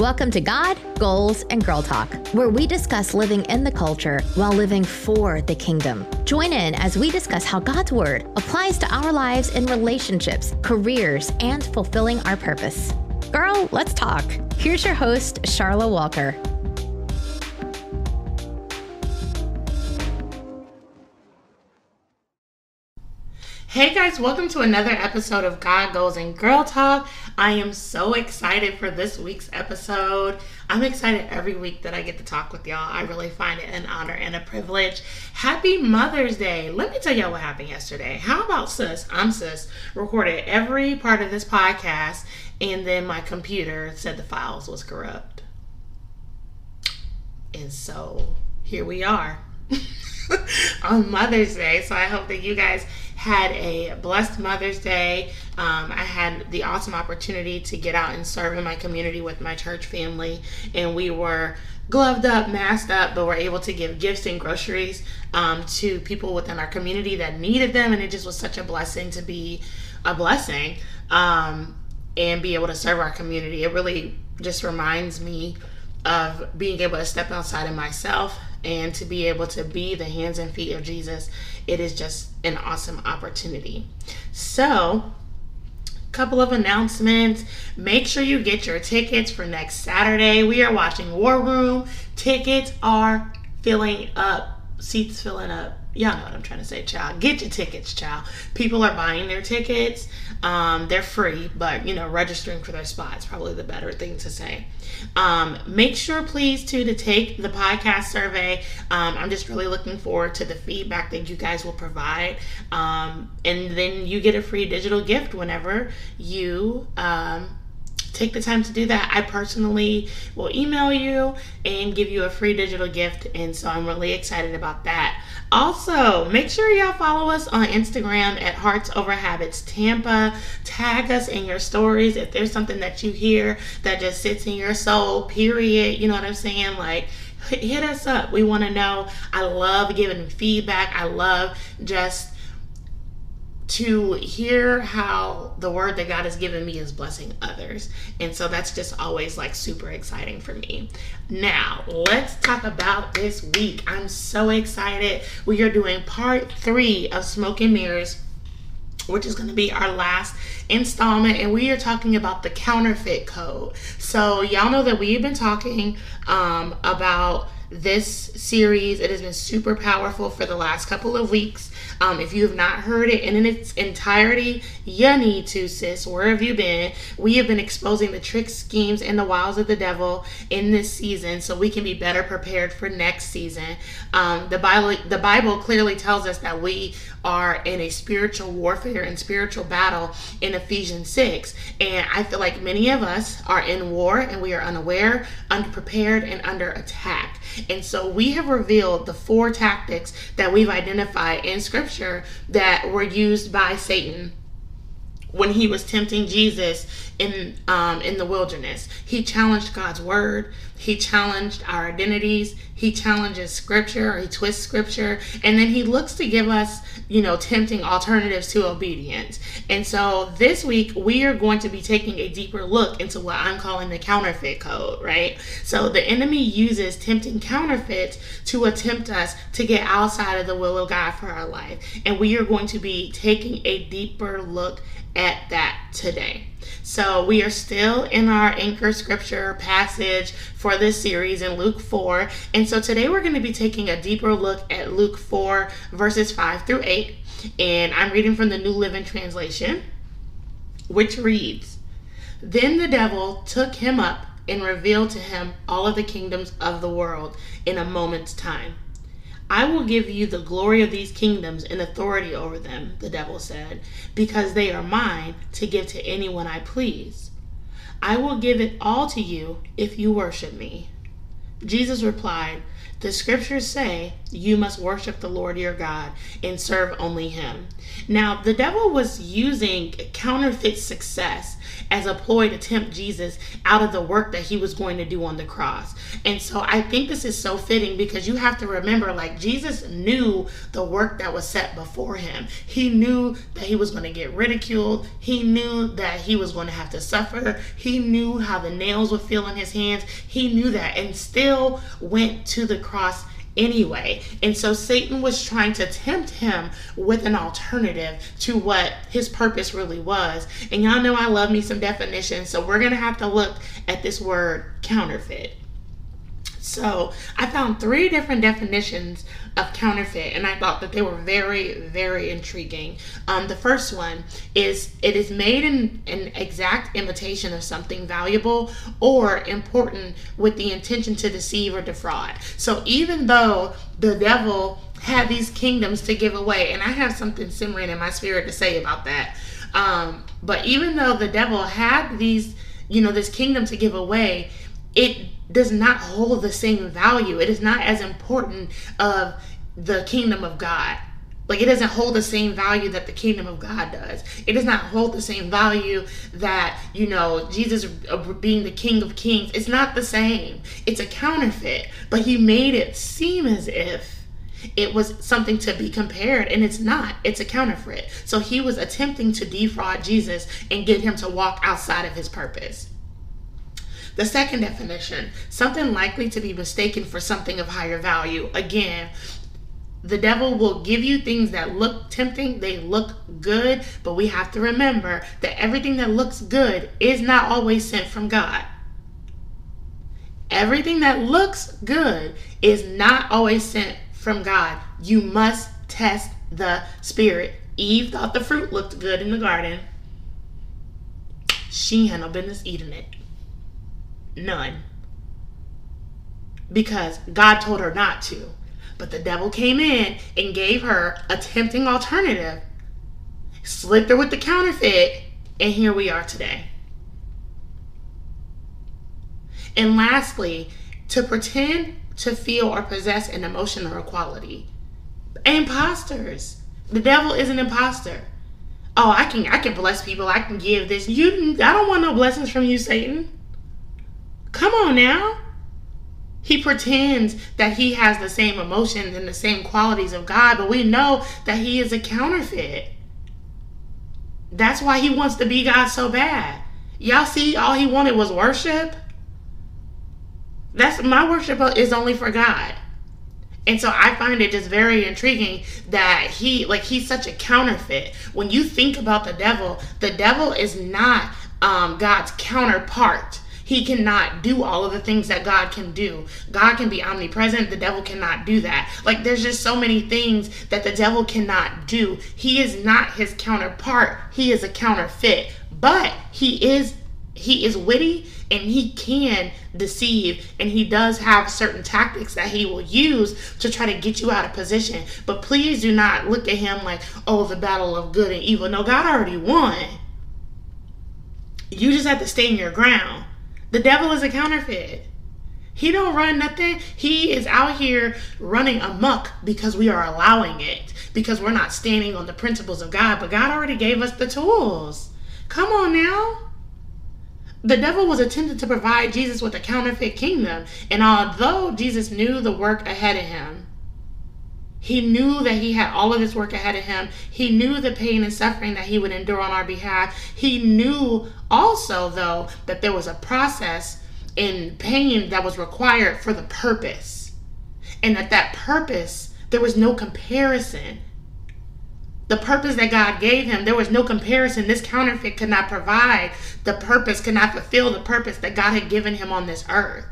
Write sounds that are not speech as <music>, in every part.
Welcome to God, Goals, and Girl Talk, where we discuss living in the culture while living for the kingdom. Join in as we discuss how God's Word applies to our lives in relationships, careers, and fulfilling our purpose. Girl, let's talk. Here's your host, Charla Walker. Hey guys, welcome to another episode of God Goals and Girl Talk. I am so excited for this week's episode. I'm excited every week that I get to talk with y'all. I really find it an honor and a privilege. Happy Mother's Day. Let me tell y'all what happened yesterday. How about sis? I'm sis. Recorded every part of this podcast and then my computer said the files was corrupt. And so here we are <laughs> on Mother's Day. So I hope that you guys had a blessed Mother's Day. Um, I had the awesome opportunity to get out and serve in my community with my church family, and we were gloved up, masked up, but were able to give gifts and groceries um, to people within our community that needed them, and it just was such a blessing to be a blessing um, and be able to serve our community. It really just reminds me of being able to step outside of myself and to be able to be the hands and feet of Jesus, it is just an awesome opportunity. So, couple of announcements. Make sure you get your tickets for next Saturday. We are watching War Room. Tickets are filling up, seats filling up y'all know what I'm trying to say, child. Get your tickets, child. People are buying their tickets. Um, they're free, but you know, registering for their spot is probably the better thing to say. Um, make sure, please, too, to take the podcast survey. Um, I'm just really looking forward to the feedback that you guys will provide. Um, and then you get a free digital gift whenever you um, take the time to do that. I personally will email you and give you a free digital gift. And so I'm really excited about that. Also, make sure y'all follow us on Instagram at Hearts Over Habits Tampa. Tag us in your stories if there's something that you hear that just sits in your soul, period. You know what I'm saying? Like, hit us up. We want to know. I love giving feedback. I love just to hear how the word that God has given me is blessing others. And so that's just always like super exciting for me. Now, let's talk about this week. I'm so excited. We are doing part three of Smoke and Mirrors, which is going to be our last installment. And we are talking about the counterfeit code. So, y'all know that we've been talking um, about this series. It has been super powerful for the last couple of weeks. Um, if you have not heard it in its entirety, you need to, sis. Where have you been? We have been exposing the tricks, schemes, and the wiles of the devil in this season so we can be better prepared for next season. Um, the Bible, the Bible clearly tells us that we are in a spiritual warfare and spiritual battle in Ephesians 6. And I feel like many of us are in war and we are unaware, unprepared, and under attack. And so we have revealed the four tactics that we've identified in scripture that were used by Satan when he was tempting Jesus in um, in the wilderness. He challenged God's word. He challenged our identities. He challenges scripture or he twists scripture. And then he looks to give us, you know, tempting alternatives to obedience. And so this week we are going to be taking a deeper look into what I'm calling the counterfeit code, right? So the enemy uses tempting counterfeits to attempt us to get outside of the will of God for our life. And we are going to be taking a deeper look at that today. So, we are still in our anchor scripture passage for this series in Luke 4. And so, today we're going to be taking a deeper look at Luke 4, verses 5 through 8. And I'm reading from the New Living Translation, which reads Then the devil took him up and revealed to him all of the kingdoms of the world in a moment's time. I will give you the glory of these kingdoms and authority over them, the devil said, because they are mine to give to anyone I please. I will give it all to you if you worship me. Jesus replied, The scriptures say you must worship the Lord your God and serve only him. Now, the devil was using counterfeit success as a ploy to tempt Jesus out of the work that he was going to do on the cross. And so I think this is so fitting because you have to remember like Jesus knew the work that was set before him. He knew that he was going to get ridiculed. He knew that he was going to have to suffer. He knew how the nails would feel in his hands. He knew that and still went to the cross anyway. And so Satan was trying to tempt him with an alternative to what his purpose really was. And y'all know I love me some definitions, so we're going to have to look at this word counterfeit. So I found three different definitions of counterfeit, and I thought that they were very, very intriguing. Um, the first one is it is made in an exact imitation of something valuable or important with the intention to deceive or defraud. So even though the devil had these kingdoms to give away, and I have something simmering in my spirit to say about that. Um, but even though the devil had these, you know, this kingdom to give away, it does not hold the same value. It is not as important of the kingdom of God. Like it doesn't hold the same value that the kingdom of God does. It does not hold the same value that, you know, Jesus uh, being the king of kings. It's not the same. It's a counterfeit. But he made it seem as if it was something to be compared and it's not. It's a counterfeit. So he was attempting to defraud Jesus and get him to walk outside of his purpose. The second definition, something likely to be mistaken for something of higher value. Again, the devil will give you things that look tempting, they look good, but we have to remember that everything that looks good is not always sent from God. Everything that looks good is not always sent from God. You must test the spirit. Eve thought the fruit looked good in the garden. She had no business eating it. None. Because God told her not to. But the devil came in and gave her a tempting alternative, slipped her with the counterfeit, and here we are today. And lastly, to pretend to feel or possess an emotion or a quality. Imposters. The devil is an imposter. Oh, I can I can bless people. I can give this. You I don't want no blessings from you, Satan. Come on now. He pretends that he has the same emotions and the same qualities of God, but we know that he is a counterfeit. That's why he wants to be God so bad. Y'all see, all he wanted was worship. That's my worship is only for God. And so I find it just very intriguing that he like he's such a counterfeit. When you think about the devil, the devil is not um, God's counterpart he cannot do all of the things that God can do. God can be omnipresent, the devil cannot do that. Like there's just so many things that the devil cannot do. He is not his counterpart. He is a counterfeit. But he is he is witty and he can deceive and he does have certain tactics that he will use to try to get you out of position but please do not look at him like oh the battle of good and evil no god already won you just have to stay in your ground the devil is a counterfeit. He don't run nothing. He is out here running amok because we are allowing it. Because we're not standing on the principles of God. But God already gave us the tools. Come on now. The devil was attempting to provide Jesus with a counterfeit kingdom. And although Jesus knew the work ahead of him, he knew that he had all of this work ahead of him. He knew the pain and suffering that he would endure on our behalf. He knew also, though, that there was a process in pain that was required for the purpose. And that that purpose, there was no comparison the purpose that God gave him. There was no comparison. This counterfeit could not provide the purpose, could not fulfill the purpose that God had given him on this earth.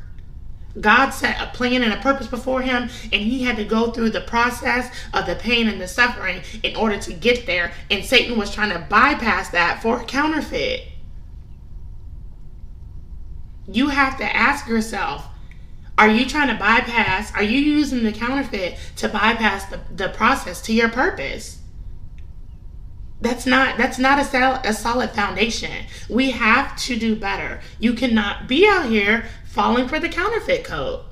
God set a plan and a purpose before him, and he had to go through the process of the pain and the suffering in order to get there. And Satan was trying to bypass that for a counterfeit. You have to ask yourself are you trying to bypass, are you using the counterfeit to bypass the, the process to your purpose? That's not that's not a, sol- a solid foundation. We have to do better. You cannot be out here falling for the counterfeit code.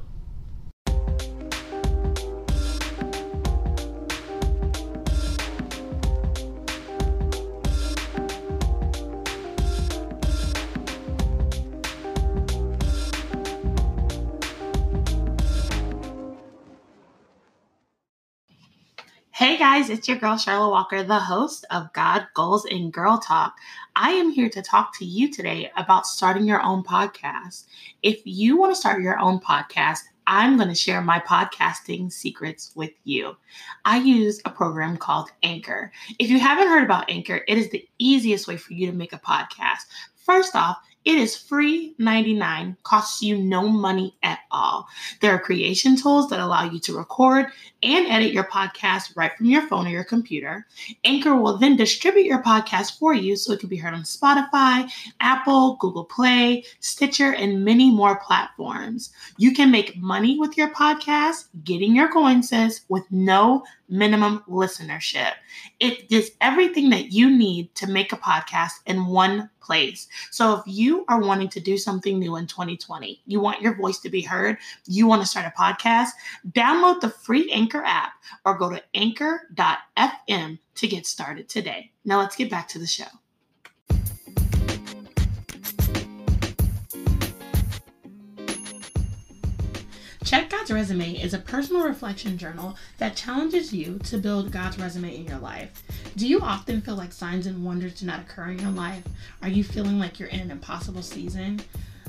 Hey guys, it's your girl Charlotte Walker, the host of God, Goals, and Girl Talk. I am here to talk to you today about starting your own podcast. If you want to start your own podcast, I'm going to share my podcasting secrets with you. I use a program called Anchor. If you haven't heard about Anchor, it is the easiest way for you to make a podcast. First off, it is free 99, costs you no money at all. There are creation tools that allow you to record and edit your podcast right from your phone or your computer. Anchor will then distribute your podcast for you so it can be heard on Spotify, Apple, Google Play, Stitcher, and many more platforms. You can make money with your podcast, getting your coins with no minimum listenership. It is everything that you need to make a podcast in one place. So if you are wanting to do something new in 2020, you want your voice to be heard, you want to start a podcast, download the free Anchor app or go to anchor.fm to get started today. Now let's get back to the show. Check God's Resume is a personal reflection journal that challenges you to build God's resume in your life. Do you often feel like signs and wonders do not occur in your life? Are you feeling like you're in an impossible season?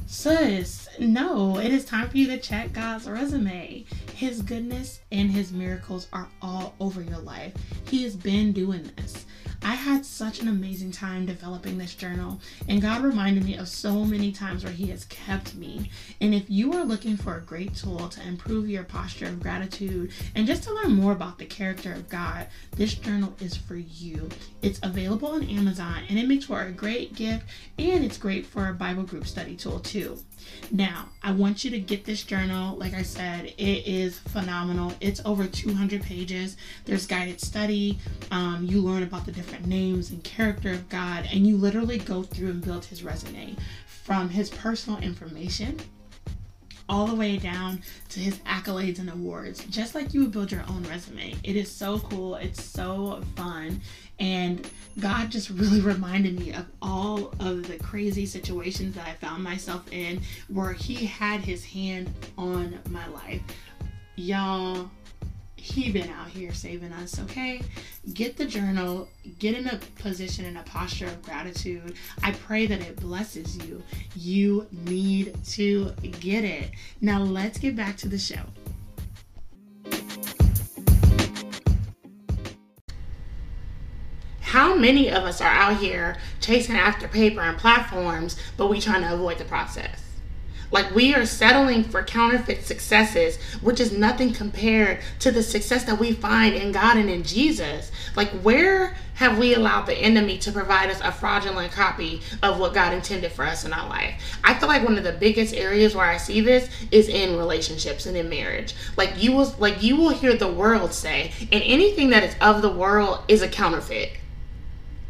Sis, no, it is time for you to check God's resume. His goodness and his miracles are all over your life. He has been doing this. I had such an amazing time developing this journal, and God reminded me of so many times where He has kept me. And if you are looking for a great tool to improve your posture of gratitude and just to learn more about the character of God, this journal is for you. It's available on Amazon and it makes for a great gift and it's great for a Bible group study tool too. Now, I want you to get this journal. Like I said, it is phenomenal. It's over 200 pages. There's guided study. Um, you learn about the different names and character of God, and you literally go through and build his resume from his personal information all the way down to his accolades and awards, just like you would build your own resume. It is so cool. It's so fun. And God just really reminded me of all of the crazy situations that I found myself in where He had His hand on my life. Y'all, he been out here saving us okay? Get the journal get in a position in a posture of gratitude. I pray that it blesses you. You need to get it. Now let's get back to the show. How many of us are out here chasing after paper and platforms, but we trying to avoid the process? Like we are settling for counterfeit successes, which is nothing compared to the success that we find in God and in Jesus. Like where have we allowed the enemy to provide us a fraudulent copy of what God intended for us in our life? I feel like one of the biggest areas where I see this is in relationships and in marriage. Like you will like you will hear the world say, and anything that is of the world is a counterfeit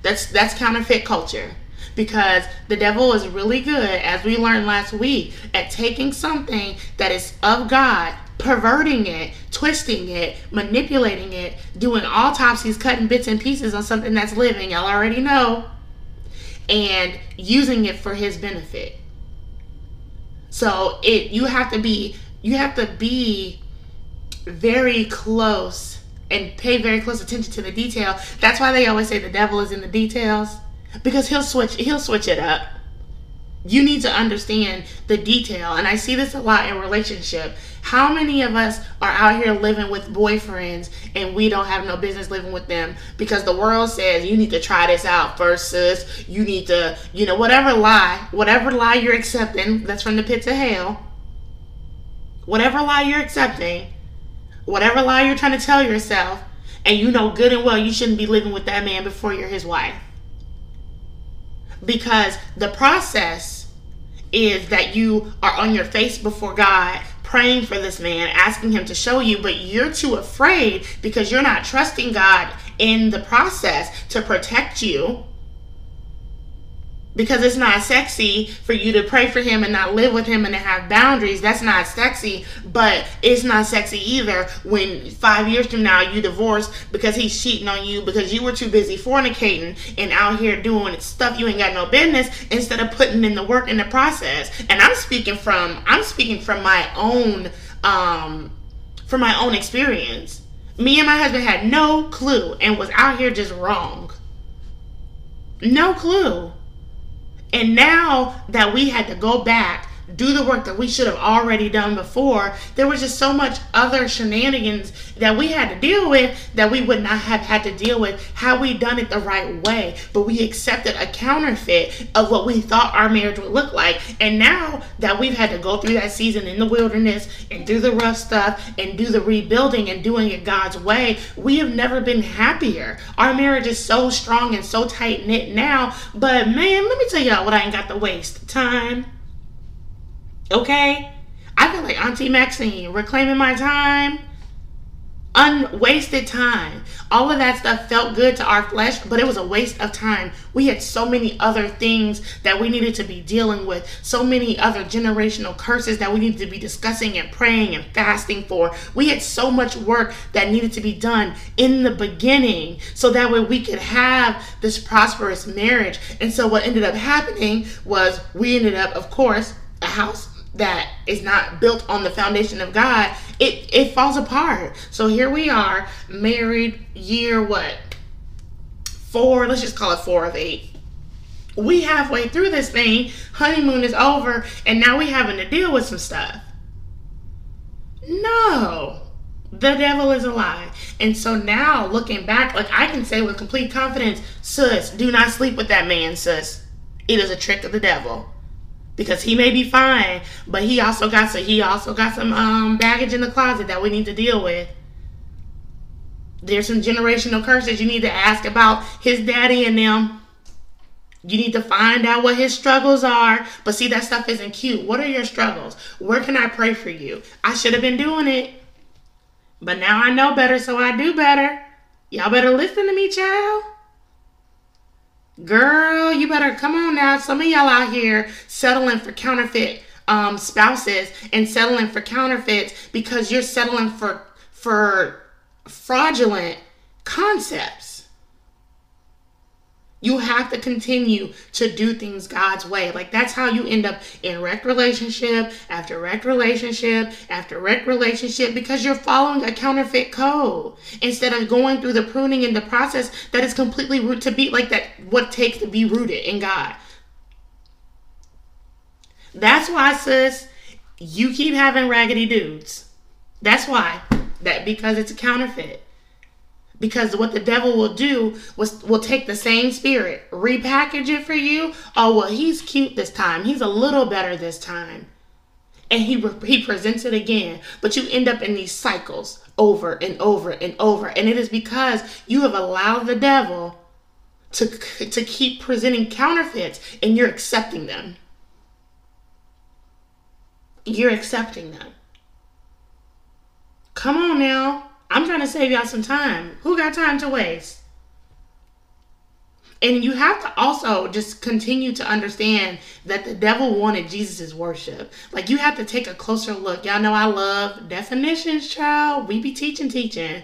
that's that's counterfeit culture because the devil is really good, as we learned last week, at taking something that is of God, perverting it, twisting it, manipulating it, doing autopsies, cutting bits and pieces on something that's living. Y'all already know, and using it for his benefit. So it you have to be you have to be very close and pay very close attention to the detail. That's why they always say the devil is in the details because he'll switch he'll switch it up. You need to understand the detail. And I see this a lot in relationship. How many of us are out here living with boyfriends and we don't have no business living with them because the world says you need to try this out first, sis. You need to, you know, whatever lie, whatever lie you're accepting, that's from the pits of hell. Whatever lie you're accepting, whatever lie you're trying to tell yourself, and you know good and well you shouldn't be living with that man before you're his wife. Because the process is that you are on your face before God praying for this man, asking him to show you, but you're too afraid because you're not trusting God in the process to protect you because it's not sexy for you to pray for him and not live with him and to have boundaries. That's not sexy, but it's not sexy either when five years from now you divorce because he's cheating on you because you were too busy fornicating and out here doing stuff you ain't got no business instead of putting in the work in the process. And I'm speaking from I'm speaking from my own um from my own experience. Me and my husband had no clue and was out here just wrong. No clue and now that we had to go back, do the work that we should have already done before, there was just so much other shenanigans that we had to deal with that we would not have had to deal with had we done it the right way. But we accepted a counterfeit of what we thought our marriage would look like. And now that we've had to go through that season in the wilderness and do the rough stuff and do the rebuilding and doing it God's way, we have never been happier. Our marriage is so strong and so tight knit now. But man, let me tell y'all what I ain't got to waste time. Okay? I feel like Auntie Maxine reclaiming my time unwasted time. All of that stuff felt good to our flesh, but it was a waste of time. We had so many other things that we needed to be dealing with, so many other generational curses that we needed to be discussing and praying and fasting for. We had so much work that needed to be done in the beginning so that way we could have this prosperous marriage. And so what ended up happening was we ended up, of course, a house that is not built on the foundation of God, it it falls apart. So here we are, married year what? Four, let's just call it four of eight. We halfway through this thing, honeymoon is over, and now we having to deal with some stuff. No. The devil is a lie. And so now looking back, like I can say with complete confidence, sus, do not sleep with that man, sus. It is a trick of the devil because he may be fine, but he also got some he also got some um, baggage in the closet that we need to deal with. There's some generational curses you need to ask about his daddy and them. You need to find out what his struggles are. But see, that stuff isn't cute. What are your struggles? Where can I pray for you? I should have been doing it. But now I know better, so I do better. Y'all better listen to me, child. Girl, you better come on now. Some of y'all out here settling for counterfeit um, spouses and settling for counterfeits because you're settling for for fraudulent concepts. You have to continue to do things God's way. Like that's how you end up in wrecked relationship after wrecked relationship after wrecked relationship because you're following a counterfeit code instead of going through the pruning and the process that is completely root to be like that what takes to be rooted in God. That's why, sis, you keep having raggedy dudes. That's why. That because it's a counterfeit. Because what the devil will do was will take the same spirit, repackage it for you. Oh well, he's cute this time. He's a little better this time, and he he presents it again. But you end up in these cycles over and over and over, and it is because you have allowed the devil to to keep presenting counterfeits, and you're accepting them. You're accepting them. Come on now. I'm trying to save y'all some time. Who got time to waste? And you have to also just continue to understand that the devil wanted Jesus' worship. Like you have to take a closer look. Y'all know I love definitions, child. We be teaching, teaching.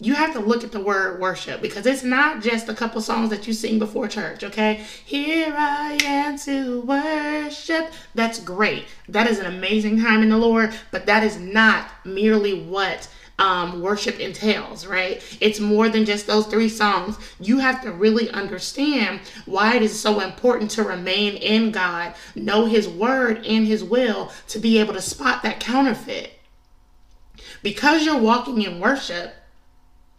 You have to look at the word worship because it's not just a couple songs that you sing before church, okay? Here I am to worship. That's great. That is an amazing time in the Lord, but that is not merely what um, worship entails, right? It's more than just those three songs. You have to really understand why it is so important to remain in God, know His word and His will to be able to spot that counterfeit. Because you're walking in worship,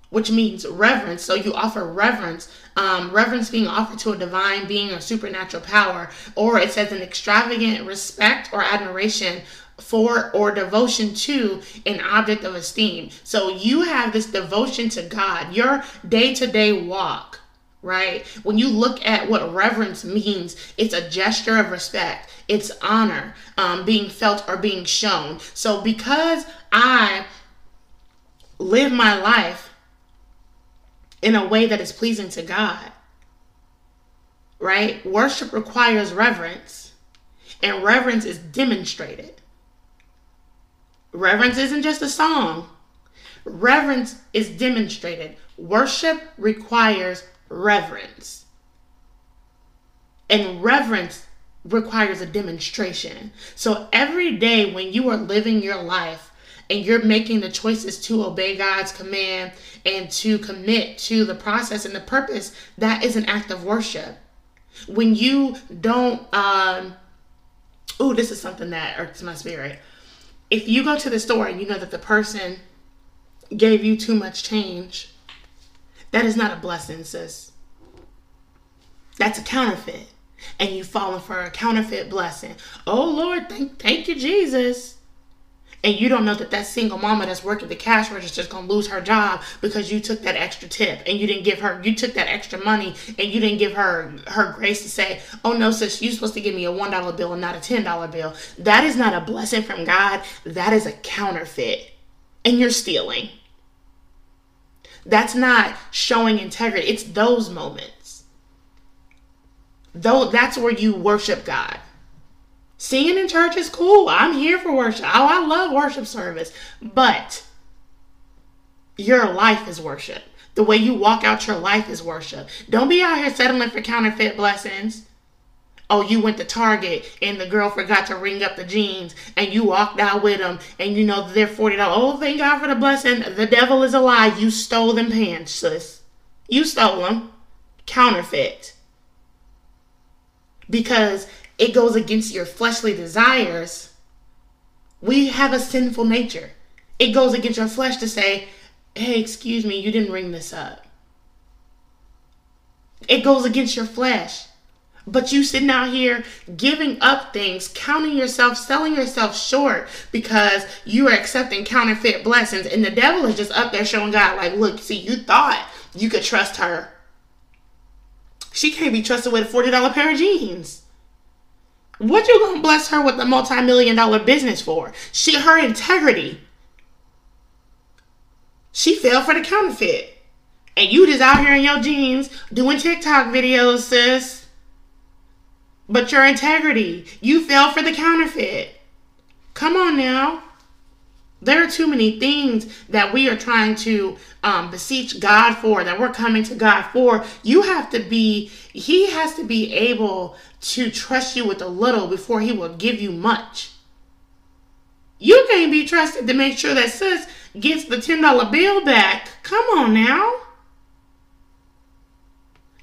which means reverence. So you offer reverence, um, reverence being offered to a divine being or supernatural power, or it says an extravagant respect or admiration for or devotion to an object of esteem. So you have this devotion to God, your day to day walk, right? When you look at what reverence means, it's a gesture of respect, it's honor um, being felt or being shown. So because I live my life in a way that is pleasing to God, right? Worship requires reverence, and reverence is demonstrated. Reverence isn't just a song, reverence is demonstrated. Worship requires reverence. And reverence requires a demonstration. So every day when you are living your life and you're making the choices to obey God's command and to commit to the process and the purpose, that is an act of worship. When you don't, um, oh, this is something that irks my spirit if you go to the store and you know that the person gave you too much change, that is not a blessing, sis. That's a counterfeit. And you've fallen for a counterfeit blessing. Oh Lord, thank thank you, Jesus and you don't know that that single mama that's working the cash register is going to lose her job because you took that extra tip and you didn't give her you took that extra money and you didn't give her her grace to say oh no sis you're supposed to give me a one dollar bill and not a ten dollar bill. That is not a blessing from god. That is a counterfeit. And you're stealing. That's not showing integrity. It's those moments. Though that's where you worship god Singing in church is cool. I'm here for worship. Oh, I love worship service. But your life is worship. The way you walk out your life is worship. Don't be out here settling for counterfeit blessings. Oh, you went to Target and the girl forgot to ring up the jeans and you walked out with them and you know they're $40. Oh, thank God for the blessing. The devil is a lie. You stole them pants, sis. You stole them. Counterfeit. Because it goes against your fleshly desires, we have a sinful nature. It goes against your flesh to say, hey, excuse me, you didn't ring this up. It goes against your flesh. But you sitting out here giving up things, counting yourself, selling yourself short because you are accepting counterfeit blessings. And the devil is just up there showing God, like, look, see, you thought you could trust her. She can't be trusted with a $40 pair of jeans. What you gonna bless her with a multi-million dollar business for? She her integrity. She fell for the counterfeit. And you just out here in your jeans doing TikTok videos, sis. But your integrity, you fell for the counterfeit. Come on now. There are too many things that we are trying to um, beseech God for, that we're coming to God for. You have to be, He has to be able to trust you with a little before He will give you much. You can't be trusted to make sure that sis gets the $10 bill back. Come on now.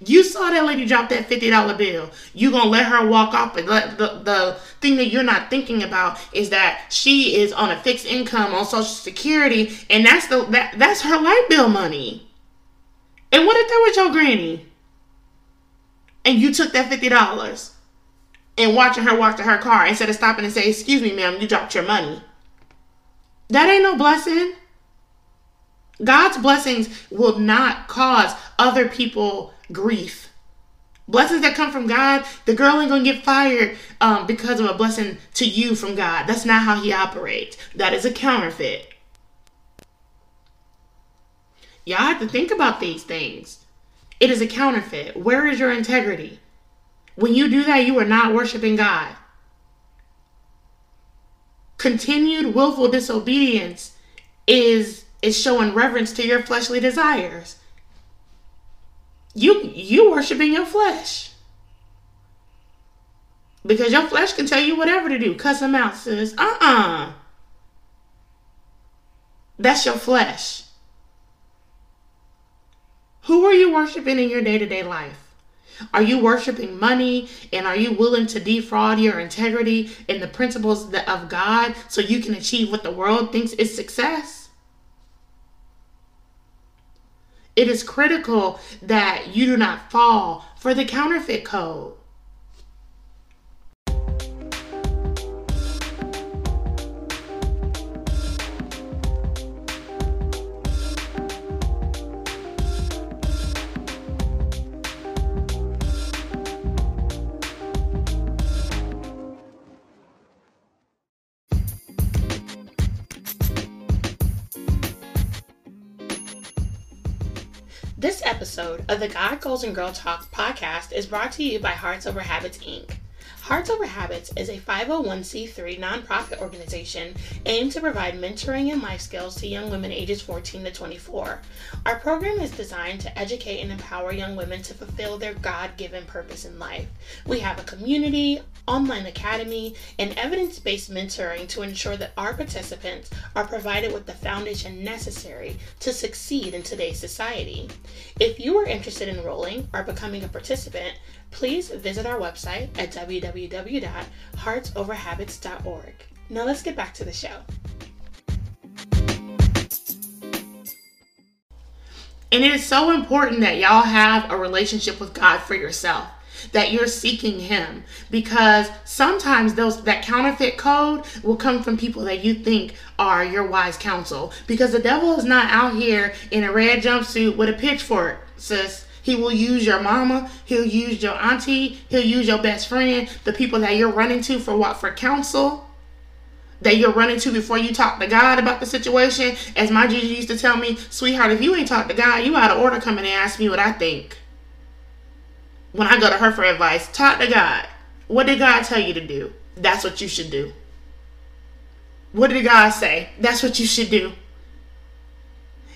You saw that lady drop that $50 bill. You gonna let her walk off let the, the thing that you're not thinking about is that she is on a fixed income on social security and that's the that, that's her light bill money. And what if that was your granny? And you took that $50 and watching her walk to her car instead of stopping and say, excuse me, ma'am, you dropped your money. That ain't no blessing. God's blessings will not cause other people grief. Blessings that come from God, the girl ain't gonna get fired um, because of a blessing to you from God. That's not how He operates. That is a counterfeit. Y'all have to think about these things. It is a counterfeit. Where is your integrity? When you do that, you are not worshiping God. Continued willful disobedience is is showing reverence to your fleshly desires. You you worshiping your flesh. Because your flesh can tell you whatever to do. Cuss them out, sis. Uh-uh. That's your flesh. Who are you worshiping in your day to day life? Are you worshiping money and are you willing to defraud your integrity and the principles of God so you can achieve what the world thinks is success? It is critical that you do not fall for the counterfeit code. Episode of the God Goals and Girl Talk podcast is brought to you by Hearts Over Habits Inc. Hearts Over Habits is a 501c3 nonprofit organization aimed to provide mentoring and life skills to young women ages 14 to 24. Our program is designed to educate and empower young women to fulfill their God given purpose in life. We have a community, online academy, and evidence based mentoring to ensure that our participants are provided with the foundation necessary to succeed in today's society. If you are interested in enrolling or becoming a participant, please visit our website at www.heartsoverhabits.org. Now let's get back to the show. And it is so important that y'all have a relationship with God for yourself. That you're seeking him because sometimes those that counterfeit code will come from people that you think are your wise counsel because the devil is not out here in a red jumpsuit with a pitchfork, sis. He will use your mama. He'll use your auntie. He'll use your best friend, the people that you're running to for what? For counsel. That you're running to before you talk to God about the situation. As my Gigi used to tell me, sweetheart, if you ain't talk to God, you out of order coming and ask me what I think. When I go to her for advice, talk to God. What did God tell you to do? That's what you should do. What did God say? That's what you should do.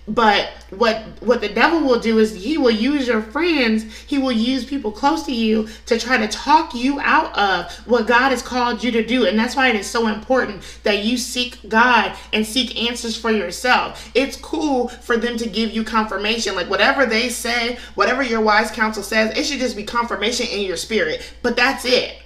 But what what the devil will do is he will use your friends, he will use people close to you to try to talk you out of what God has called you to do. And that's why it is so important that you seek God and seek answers for yourself. It's cool for them to give you confirmation. Like whatever they say, whatever your wise counsel says, it should just be confirmation in your spirit. But that's it.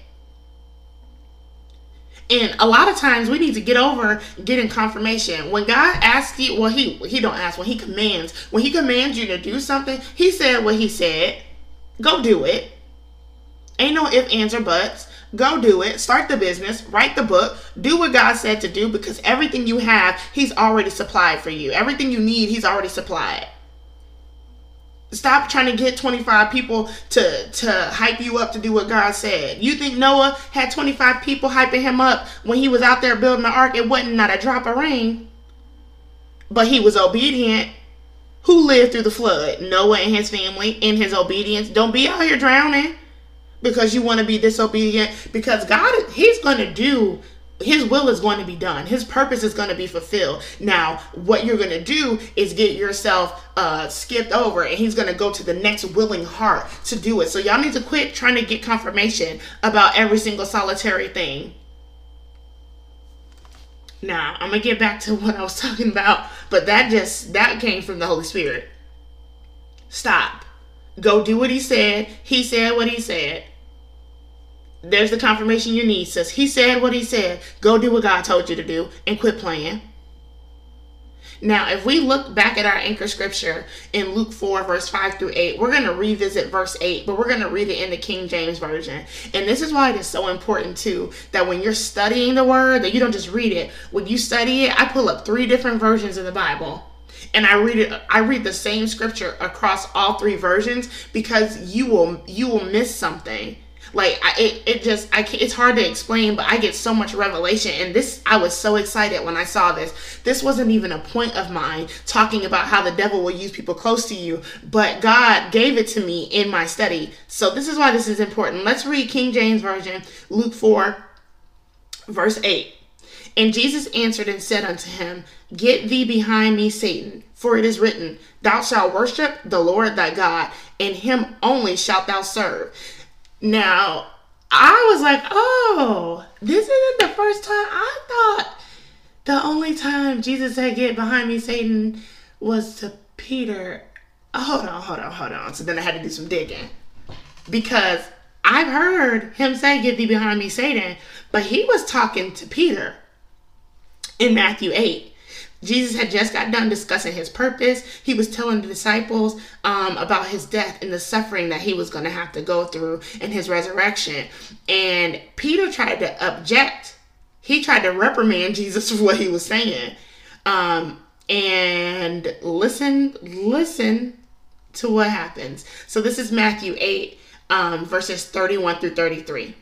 And a lot of times we need to get over getting confirmation. When God asks you, well, he he don't ask. When He commands, when He commands you to do something, He said what He said. Go do it. Ain't no if, ands, or buts. Go do it. Start the business. Write the book. Do what God said to do because everything you have, He's already supplied for you. Everything you need, He's already supplied. Stop trying to get 25 people to, to hype you up to do what God said. You think Noah had 25 people hyping him up when he was out there building the ark? It wasn't not a drop of rain. But he was obedient. Who lived through the flood? Noah and his family in his obedience. Don't be out here drowning because you want to be disobedient. Because God, He's going to do his will is going to be done. His purpose is going to be fulfilled. Now what you're going to do is get yourself uh, skipped over and he's going to go to the next willing heart to do it. So y'all need to quit trying to get confirmation about every single solitary thing. Now i'm going to get back to what i was talking about but that just that came from the holy spirit. Stop. Go do what he said. He said what he said there's the confirmation you need, sis. He said what he said. Go do what God told you to do and quit playing. Now, if we look back at our anchor scripture in Luke 4, verse 5 through 8, we're going to revisit verse 8, but we're going to read it in the King James Version. And this is why it is so important, too, that when you're studying the word, that you don't just read it. When you study it, I pull up three different versions of the Bible and I read it I read the same scripture across all three versions because you will you will miss something like I, it, it just I can't, it's hard to explain, but I get so much revelation. And this I was so excited when I saw this. This wasn't even a point of mine talking about how the devil will use people close to you, but God gave it to me in my study. So this is why this is important. Let's read King James version, Luke four, verse eight. And Jesus answered and said unto him, Get thee behind me, Satan, for it is written, Thou shalt worship the Lord thy God, and him only shalt thou serve. Now, I was like, oh, this isn't the first time I thought The only time Jesus said, Get behind me, Satan, was to Peter. Oh, hold on, hold on, hold on. So then I had to do some digging. Because I've heard him say, Get thee behind me, Satan, but he was talking to Peter in Matthew 8. Jesus had just got done discussing his purpose. He was telling the disciples um, about his death and the suffering that he was going to have to go through in his resurrection. And Peter tried to object. He tried to reprimand Jesus <laughs> for what he was saying. Um, and listen, listen to what happens. So this is Matthew 8, um, verses 31 through 33.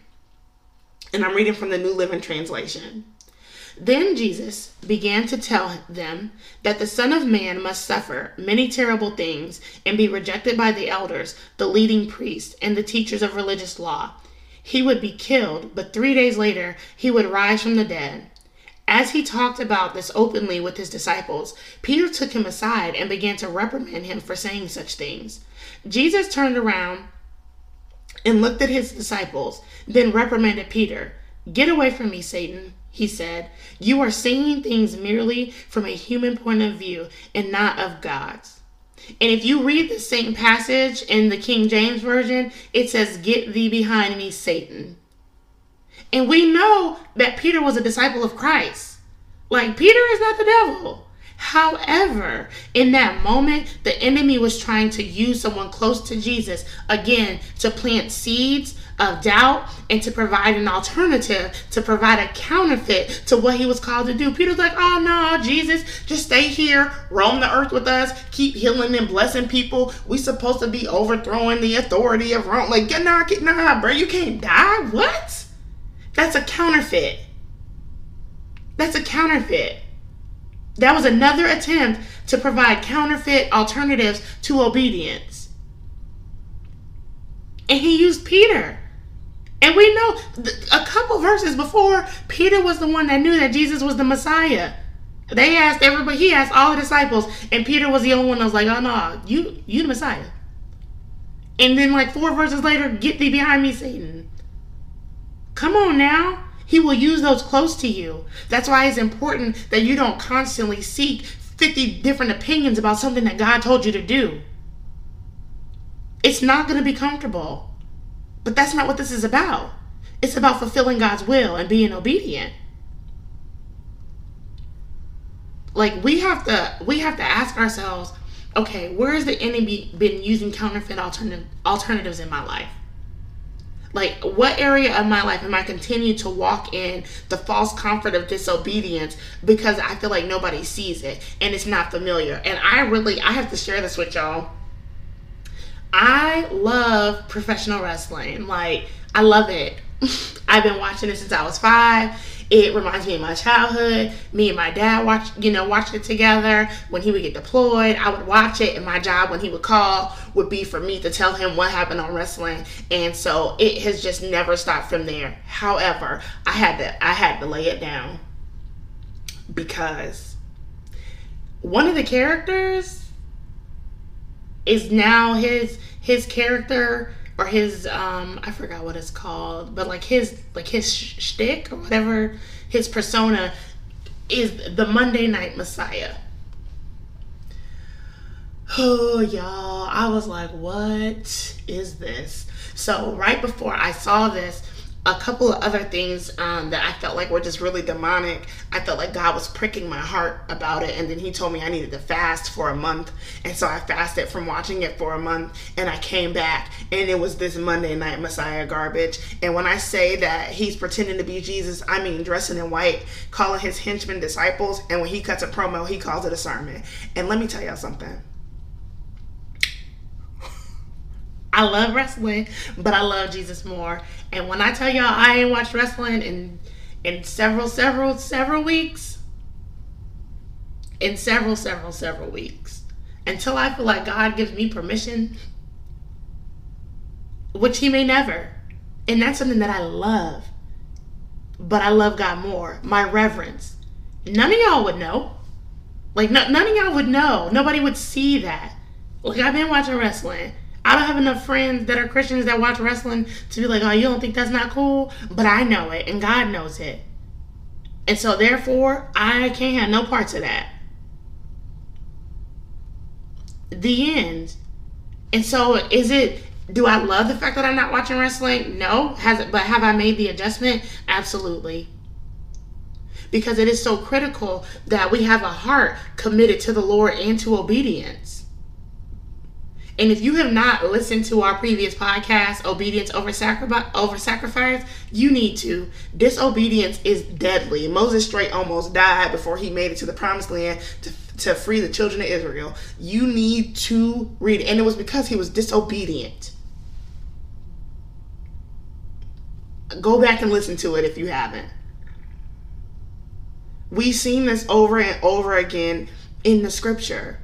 And I'm reading from the New Living Translation. Then Jesus began to tell them that the Son of Man must suffer many terrible things and be rejected by the elders, the leading priests, and the teachers of religious law. He would be killed, but three days later he would rise from the dead. As he talked about this openly with his disciples, Peter took him aside and began to reprimand him for saying such things. Jesus turned around and looked at his disciples, then reprimanded Peter. Get away from me, Satan he said. You are seeing things merely from a human point of view and not of God's. And if you read the same passage in the King James Version, it says, Get thee behind me, Satan. And we know that Peter was a disciple of Christ. Like, Peter is not the devil. However, in that moment, the enemy was trying to use someone close to Jesus again to plant seeds of doubt and to provide an alternative, to provide a counterfeit to what he was called to do. Peter's like, oh no, Jesus, just stay here, roam the earth with us, keep healing and blessing people. We supposed to be overthrowing the authority of Rome. Like, get nah, get nah, bro, you can't die. What? That's a counterfeit. That's a counterfeit. That was another attempt to provide counterfeit alternatives to obedience. And he used Peter. And we know a couple verses before, Peter was the one that knew that Jesus was the Messiah. They asked everybody, he asked all the disciples, and Peter was the only one that was like, oh no, you you the Messiah. And then like four verses later, get thee behind me, Satan. Come on now. He will use those close to you. That's why it's important that you don't constantly seek 50 different opinions about something that God told you to do. It's not going to be comfortable. But that's not what this is about. It's about fulfilling God's will and being obedient. Like we have to we have to ask ourselves, okay, where has the enemy been using counterfeit alternative alternatives in my life? Like, what area of my life am I continue to walk in the false comfort of disobedience because I feel like nobody sees it and it's not familiar? And I really, I have to share this with y'all. I love professional wrestling. Like, I love it. <laughs> I've been watching it since I was five. It reminds me of my childhood. Me and my dad watched, you know, watched it together. When he would get deployed, I would watch it, and my job when he would call would be for me to tell him what happened on wrestling. And so it has just never stopped from there. However, I had to I had to lay it down because one of the characters is now his his character or his um I forgot what it's called, but like his like his shtick or whatever his persona is the Monday Night Messiah. Oh y'all, I was like, what is this? So right before I saw this, a couple of other things um, that I felt like were just really demonic. I felt like God was pricking my heart about it, and then He told me I needed to fast for a month, and so I fasted from watching it for a month, and I came back, and it was this Monday Night Messiah garbage. And when I say that He's pretending to be Jesus, I mean dressing in white, calling His henchmen disciples, and when He cuts a promo, He calls it a sermon. And let me tell y'all something. I love wrestling, but I love Jesus more. And when I tell y'all I ain't watched wrestling in in several, several, several weeks, in several, several, several weeks, until I feel like God gives me permission, which He may never. And that's something that I love. But I love God more. My reverence. None of y'all would know. Like, no, none of y'all would know. Nobody would see that. Like, I've been watching wrestling I don't have enough friends that are Christians that watch wrestling to be like, oh, you don't think that's not cool? But I know it, and God knows it. And so, therefore, I can't have no parts of that. The end. And so, is it? Do I love the fact that I'm not watching wrestling? No. Has it? But have I made the adjustment? Absolutely. Because it is so critical that we have a heart committed to the Lord and to obedience. And if you have not listened to our previous podcast, Obedience Over, Sacri- over Sacrifice, you need to. Disobedience is deadly. Moses straight almost died before he made it to the promised land to, to free the children of Israel. You need to read. And it was because he was disobedient. Go back and listen to it if you haven't. We've seen this over and over again in the scripture.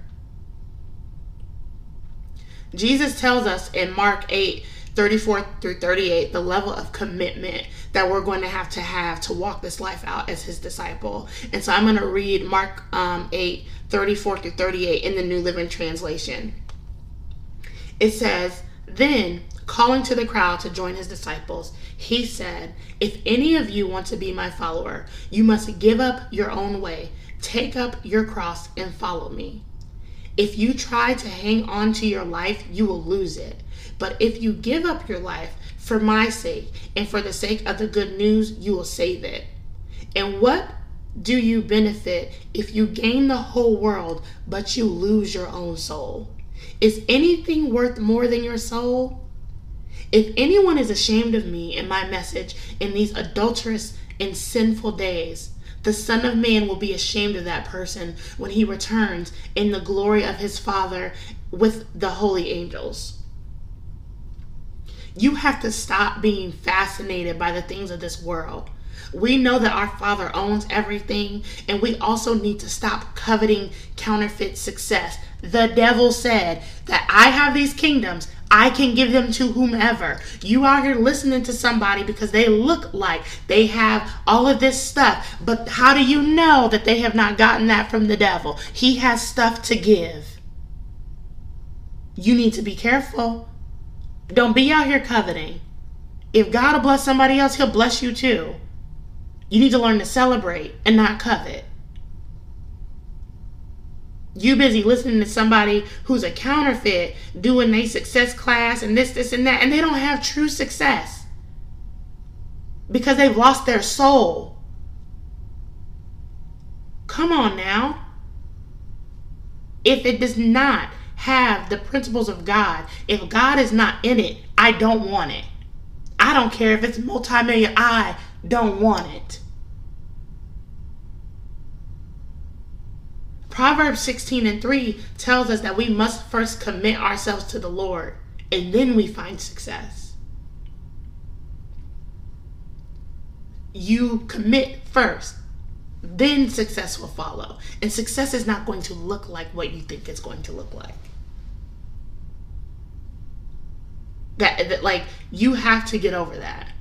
Jesus tells us in Mark 8 34 through 38 the level of commitment that we're going to have to have to walk this life out as his disciple. And so I'm going to read Mark um, 8 34 through 38 in the New Living Translation. It says, Then, calling to the crowd to join his disciples, he said, If any of you want to be my follower, you must give up your own way, take up your cross, and follow me. If you try to hang on to your life, you will lose it. But if you give up your life for my sake and for the sake of the good news, you will save it. And what do you benefit if you gain the whole world but you lose your own soul? Is anything worth more than your soul? If anyone is ashamed of me and my message in these adulterous and sinful days, the Son of Man will be ashamed of that person when he returns in the glory of his Father with the holy angels. You have to stop being fascinated by the things of this world. We know that our Father owns everything, and we also need to stop coveting counterfeit success. The devil said that I have these kingdoms, I can give them to whomever. You are here listening to somebody because they look like they have all of this stuff, but how do you know that they have not gotten that from the devil? He has stuff to give. You need to be careful. Don't be out here coveting. If God will bless somebody else, He'll bless you too. You need to learn to celebrate and not covet. You busy listening to somebody who's a counterfeit doing a success class and this, this, and that, and they don't have true success because they've lost their soul. Come on now. If it does not have the principles of God, if God is not in it, I don't want it. I don't care if it's multi-million, I don't want it. Proverbs 16 and 3 tells us that we must first commit ourselves to the Lord and then we find success. You commit first, then success will follow. And success is not going to look like what you think it's going to look like. That, that like you have to get over that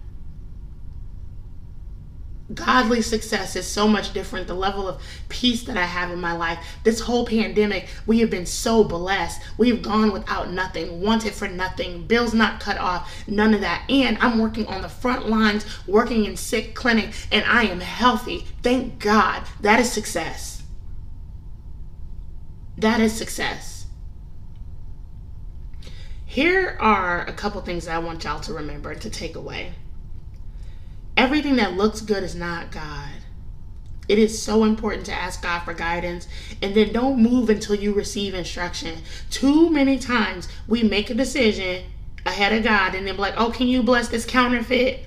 godly success is so much different. The level of peace that I have in my life. This whole pandemic, we have been so blessed. We've gone without nothing, wanted for nothing, bills not cut off, none of that. And I'm working on the front lines, working in sick clinic, and I am healthy. Thank God. That is success. That is success. Here are a couple things I want y'all to remember to take away everything that looks good is not God. It is so important to ask God for guidance and then don't move until you receive instruction. Too many times we make a decision ahead of God and then be like, oh, can you bless this counterfeit?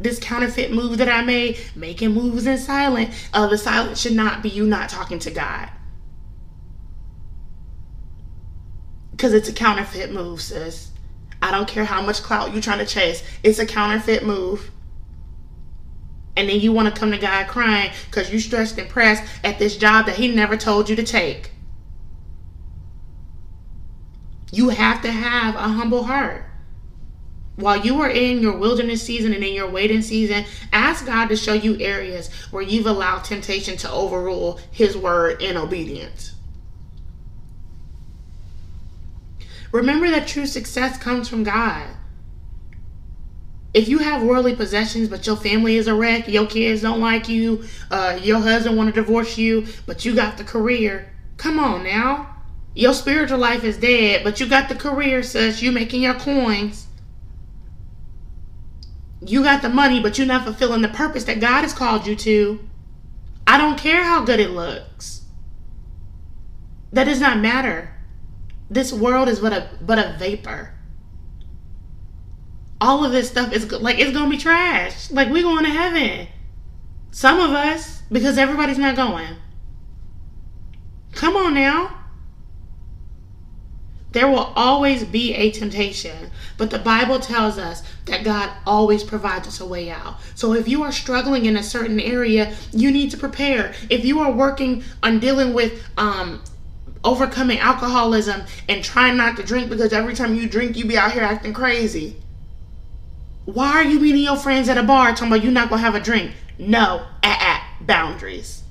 This counterfeit move that I made, making moves in silent. Uh, the silence should not be you not talking to God. Because it's a counterfeit move, sis. I don't care how much clout you're trying to chase. It's a counterfeit move and then you want to come to God crying because you stressed and pressed at this job that He never told you to take. You have to have a humble heart. While you are in your wilderness season and in your waiting season, ask God to show you areas where you've allowed temptation to overrule His word in obedience. Remember that true success comes from God. If you have worldly possessions but your family is a wreck your kids don't like you uh, your husband want to divorce you but you got the career come on now. Your spiritual life is dead but you got the career sis. You making your coins. You got the money but you're not fulfilling the purpose that god has called you to. I don't care how good it looks. That does not matter. This world is but a but a vapor all of this stuff is like it's gonna be trash. Like we going to heaven. Some of us, because everybody's not going. Come on now. There will always be a temptation, but the Bible tells us that God always provides us a way out. So if you are struggling in a certain area, you need to prepare. If you are working on dealing with um, overcoming alcoholism and trying not to drink because every time you drink, you be out here acting crazy why are you meeting your friends at a bar talking about you're not gonna have a drink? No, at, at boundaries.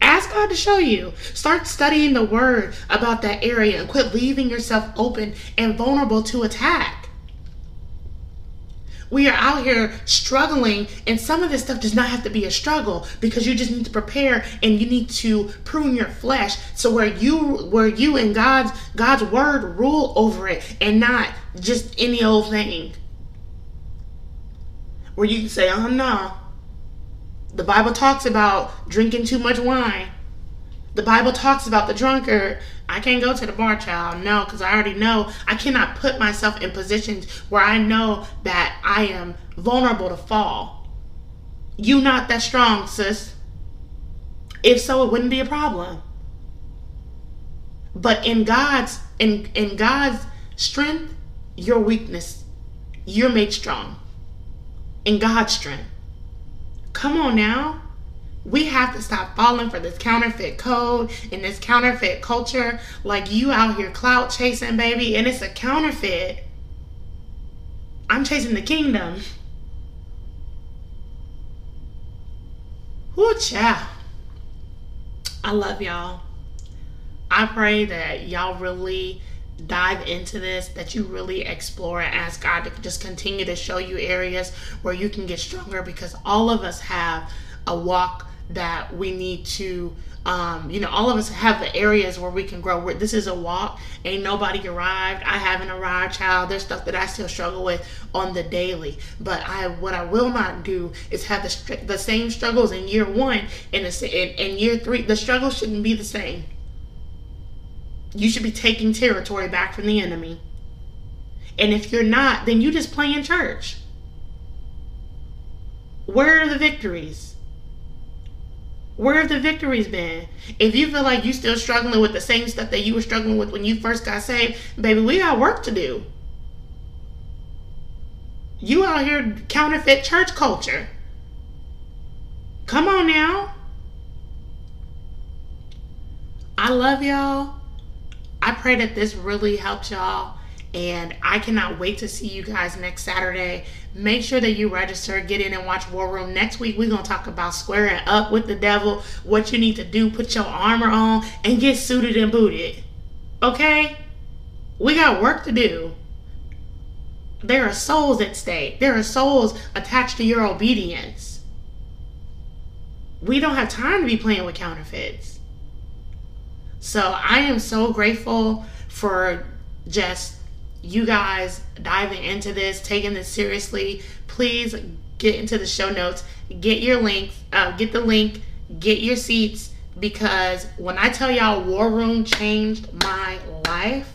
Ask God to show you. Start studying the word about that area and quit leaving yourself open and vulnerable to attack. We are out here struggling, and some of this stuff does not have to be a struggle because you just need to prepare and you need to prune your flesh so where you where you and God's God's word rule over it and not just any old thing where you can say, uh-huh, oh no. The Bible talks about drinking too much wine. The Bible talks about the drunkard. I can't go to the bar, child. No, because I already know I cannot put myself in positions where I know that I am vulnerable to fall. You not that strong, sis. If so, it wouldn't be a problem. But in God's in in God's strength, your weakness, you're made strong in God's strength. Come on now. We have to stop falling for this counterfeit code and this counterfeit culture. Like you out here clout chasing, baby, and it's a counterfeit. I'm chasing the kingdom. Whoo, child. I love y'all. I pray that y'all really dive into this, that you really explore and ask God to just continue to show you areas where you can get stronger because all of us have a walk that we need to um, you know, all of us have the areas where we can grow. This is a walk. Ain't nobody arrived. I haven't arrived, child. There's stuff that I still struggle with on the daily. But I, what I will not do is have the the same struggles in year one and in, in year three. The struggles shouldn't be the same you should be taking territory back from the enemy. And if you're not, then you just play in church. Where are the victories? Where have the victories been? If you feel like you're still struggling with the same stuff that you were struggling with when you first got saved, baby, we got work to do. You out here counterfeit church culture. Come on now. I love y'all. I pray that this really helped y'all. And I cannot wait to see you guys next Saturday. Make sure that you register, get in and watch War Room. Next week, we're going to talk about squaring up with the devil, what you need to do, put your armor on, and get suited and booted. Okay? We got work to do. There are souls at stake, there are souls attached to your obedience. We don't have time to be playing with counterfeits. So I am so grateful for just you guys diving into this, taking this seriously. Please get into the show notes, get your link, uh, get the link, get your seats because when I tell y'all War Room changed my life,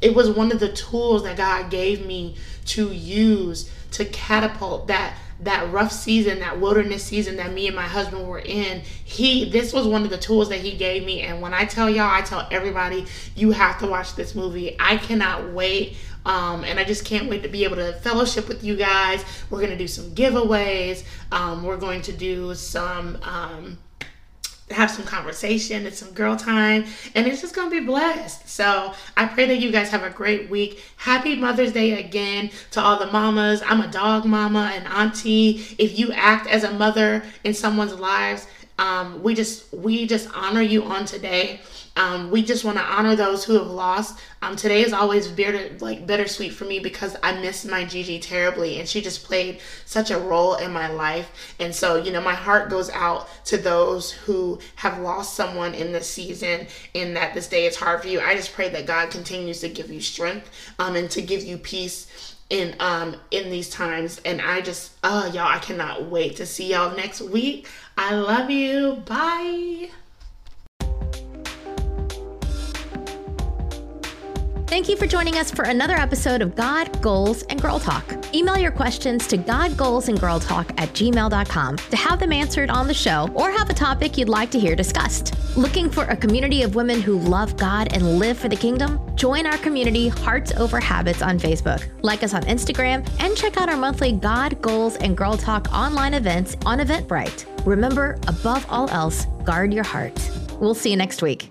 it was one of the tools that God gave me to use to catapult that that rough season, that wilderness season that me and my husband were in, he this was one of the tools that he gave me. And when I tell y'all, I tell everybody, you have to watch this movie. I cannot wait. Um, and I just can't wait to be able to fellowship with you guys. We're gonna do some giveaways. Um, we're going to do some um, have some conversation it's some girl time and it's just gonna be blessed. So i pray that you guys have a great week. Happy mother's day again to all the mamas. I'm a dog mama and auntie. If you act as a mother in someone's lives um, we just we just honor you on today. Um, we just want to honor those who have lost. Um, today is always bitter, like bittersweet for me because I miss my Gigi terribly, and she just played such a role in my life. And so, you know, my heart goes out to those who have lost someone in this season, and that this day is hard for you. I just pray that God continues to give you strength, um, and to give you peace in um in these times and i just oh y'all i cannot wait to see y'all next week i love you bye Thank you for joining us for another episode of God, Goals, and Girl Talk. Email your questions to godgoalsandgirltalk at gmail.com to have them answered on the show or have a topic you'd like to hear discussed. Looking for a community of women who love God and live for the kingdom? Join our community, Hearts Over Habits, on Facebook. Like us on Instagram and check out our monthly God, Goals, and Girl Talk online events on Eventbrite. Remember, above all else, guard your heart. We'll see you next week.